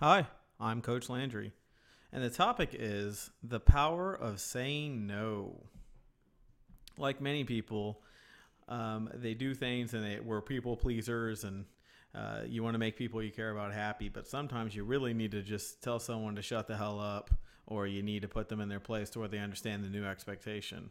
Hi, I'm Coach Landry, and the topic is the power of saying no. Like many people, um, they do things and they were people pleasers, and uh, you want to make people you care about happy, but sometimes you really need to just tell someone to shut the hell up, or you need to put them in their place to where they understand the new expectation.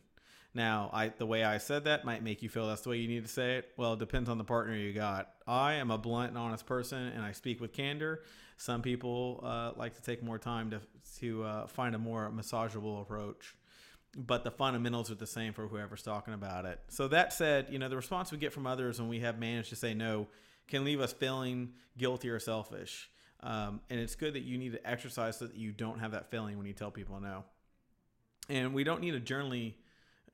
Now, I the way I said that might make you feel that's the way you need to say it. Well, it depends on the partner you got. I am a blunt and honest person, and I speak with candor. Some people uh, like to take more time to to uh, find a more massageable approach, but the fundamentals are the same for whoever's talking about it. So that said, you know the response we get from others when we have managed to say no can leave us feeling guilty or selfish. Um, and it's good that you need to exercise so that you don't have that feeling when you tell people no. And we don't need to generally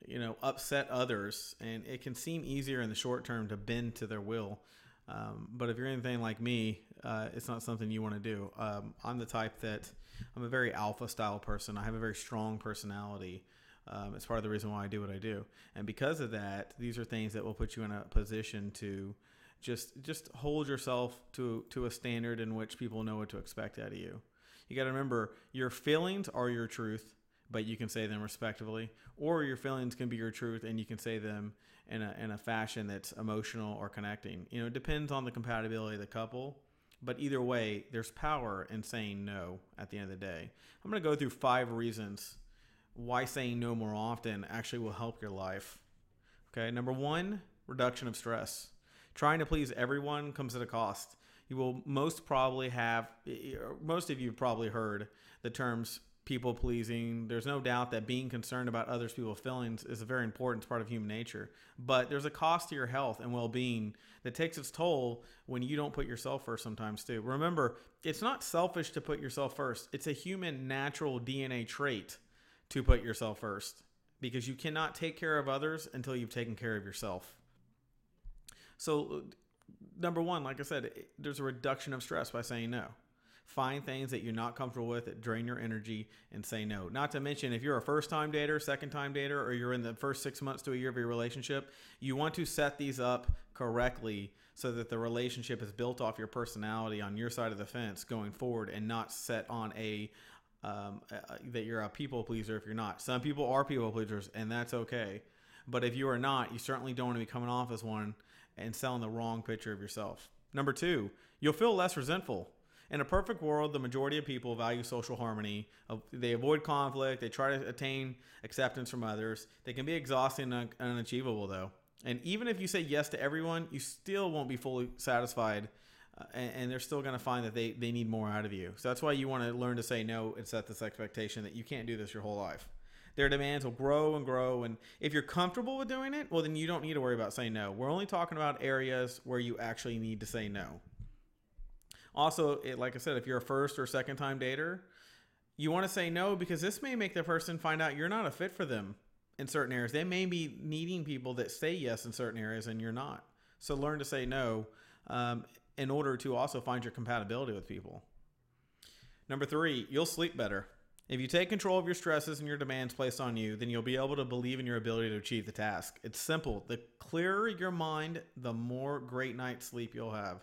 you know, upset others, and it can seem easier in the short term to bend to their will. Um, but if you're anything like me, uh, it's not something you want to do. Um, I'm the type that I'm a very alpha style person. I have a very strong personality. Um, it's part of the reason why I do what I do, and because of that, these are things that will put you in a position to just just hold yourself to to a standard in which people know what to expect out of you. You got to remember your feelings are your truth but you can say them respectively, or your feelings can be your truth and you can say them in a, in a fashion that's emotional or connecting. You know, it depends on the compatibility of the couple, but either way, there's power in saying no at the end of the day. I'm going to go through five reasons why saying no more often actually will help your life. Okay, number one, reduction of stress. Trying to please everyone comes at a cost. You will most probably have, most of you probably heard the terms people pleasing. There's no doubt that being concerned about others people's feelings is a very important part of human nature. But there's a cost to your health and well being that takes its toll when you don't put yourself first sometimes too. Remember, it's not selfish to put yourself first, it's a human natural DNA trait to put yourself first because you cannot take care of others until you've taken care of yourself. So, number one, like I said, there's a reduction of stress by saying no. Find things that you're not comfortable with that drain your energy and say no. Not to mention, if you're a first time dater, second time dater, or you're in the first six months to a year of your relationship, you want to set these up correctly so that the relationship is built off your personality on your side of the fence going forward and not set on a um, uh, that you're a people pleaser if you're not. Some people are people pleasers, and that's okay. But if you are not, you certainly don't want to be coming off as one and selling the wrong picture of yourself. Number two, you'll feel less resentful. In a perfect world, the majority of people value social harmony. They avoid conflict. They try to attain acceptance from others. They can be exhausting and unachievable, though. And even if you say yes to everyone, you still won't be fully satisfied. Uh, and, and, they're still going to find that they, they need more out of you. So that's why you want to learn to say no and set this expectation that you can't do this your whole life. Their demands will grow and grow. And if you're comfortable with doing it, well, then you don't need to worry about saying no. We're only talking about areas where you actually need to say no. Also, it, like I said, if you're a first or second time dater, you want to say no because this may make the person find out you're not a fit for them in certain areas. They may be needing people that say yes in certain areas and you're not. So learn to say no um, in order to also find your compatibility with people. Number three, you'll sleep better. If you take control of your stresses and your demands placed on you, then you'll be able to believe in your ability to achieve the task. It's simple. The clearer your mind, the more great night's sleep you'll have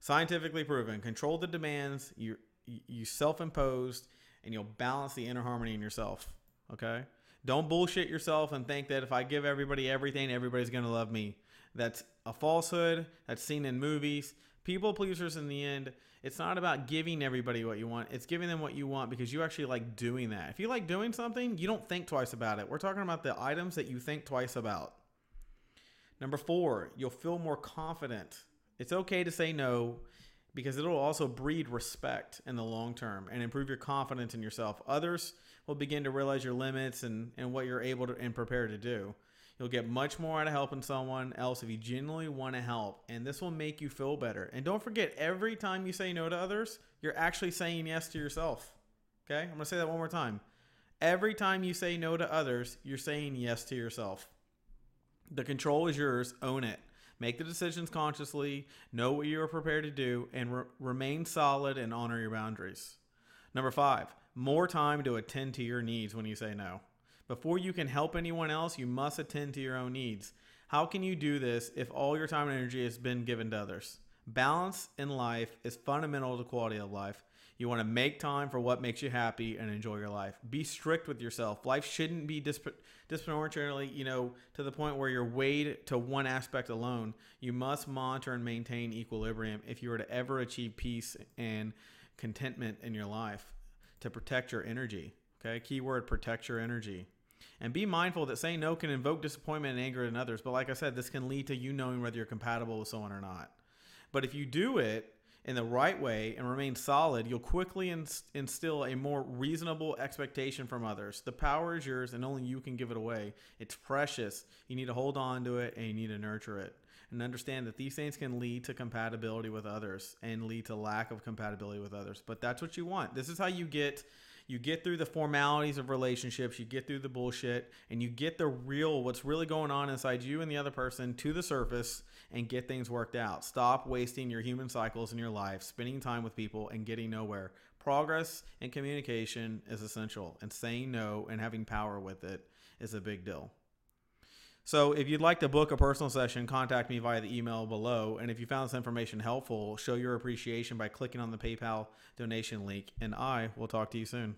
scientifically proven. Control the demands you you self-imposed, and you'll balance the inner harmony in yourself. Okay. Don't bullshit yourself and think that if I give everybody everything, everybody's to love me. That's a falsehood. That's seen in movies. People pleasers in the end, it's not about giving everybody what you want. It's giving them what you want because you actually like doing that. If you like doing something, you don't think twice about it. We're talking about the items that you think twice about. Number four, you'll feel more confident it's okay to say no because it'll also breed respect in the long term and improve your confidence in yourself. Others will begin to realize your limits and, and what you're able to and prepared to do. You'll get much more out of helping someone else if you genuinely want to help, and this will make you feel better. And don't forget, every time you say no to others, you're actually saying yes to yourself. Okay? I'm going to say that one more time. Every time you say no to others, you're saying yes to yourself. The control is yours. Own it. Make the decisions consciously, know what you are prepared to do, and re- remain solid and honor your boundaries. Number five, more time to attend to your needs when you say no. Before you can help anyone else, you must attend to your own needs. How can you do this if all your time and energy has been given to others? Balance in life is fundamental to quality of life. You want to make time for what makes you happy and enjoy your life. Be strict with yourself. Life shouldn't be disp- disproportionately, you know, to the point where you're weighed to one aspect alone. You must monitor and maintain equilibrium if you are to ever achieve peace and contentment in your life to protect your energy. Okay, keyword protect your energy. And be mindful that saying no can invoke disappointment and anger in others. But like I said, this can lead to you knowing whether you're compatible with someone or not. But if you do it in the right way and remain solid, you'll quickly instill a more reasonable expectation from others. The power is yours and only you can give it away. It's precious. You need to hold on to it and you need to nurture it. And understand that these things can lead to compatibility with others and lead to lack of compatibility with others. But that's what you want. This is how you get you get through the formalities of relationships, you get through the bullshit, and you get the real, what's really going on inside you and the other person to the surface and get things worked out. Stop wasting your human cycles in your life, spending time with people, and getting nowhere. Progress and communication is essential, and saying no and having power with it is a big deal. So, if you'd like to book a personal session, contact me via the email below. And if you found this information helpful, show your appreciation by clicking on the PayPal donation link. And I will talk to you soon.